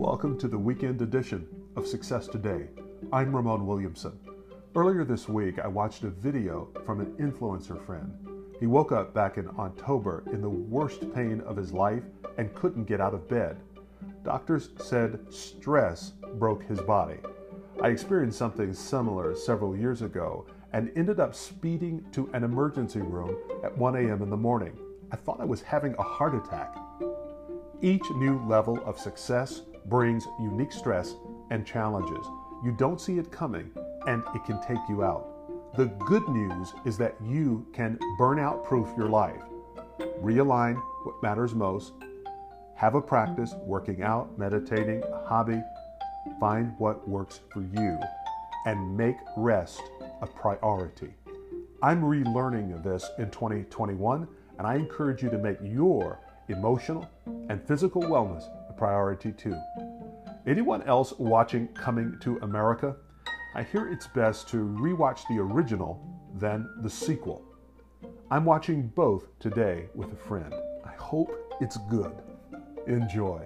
Welcome to the weekend edition of Success Today. I'm Ramon Williamson. Earlier this week, I watched a video from an influencer friend. He woke up back in October in the worst pain of his life and couldn't get out of bed. Doctors said stress broke his body. I experienced something similar several years ago and ended up speeding to an emergency room at 1 a.m. in the morning. I thought I was having a heart attack. Each new level of success brings unique stress and challenges. You don't see it coming, and it can take you out. The good news is that you can burnout proof your life. Realign what matters most. Have a practice, working out, meditating, a hobby. Find what works for you and make rest a priority. I'm relearning this in 2021, and I encourage you to make your emotional, and physical wellness priority too. Anyone else watching Coming to America? I hear it's best to rewatch the original than the sequel. I'm watching both today with a friend. I hope it's good. Enjoy.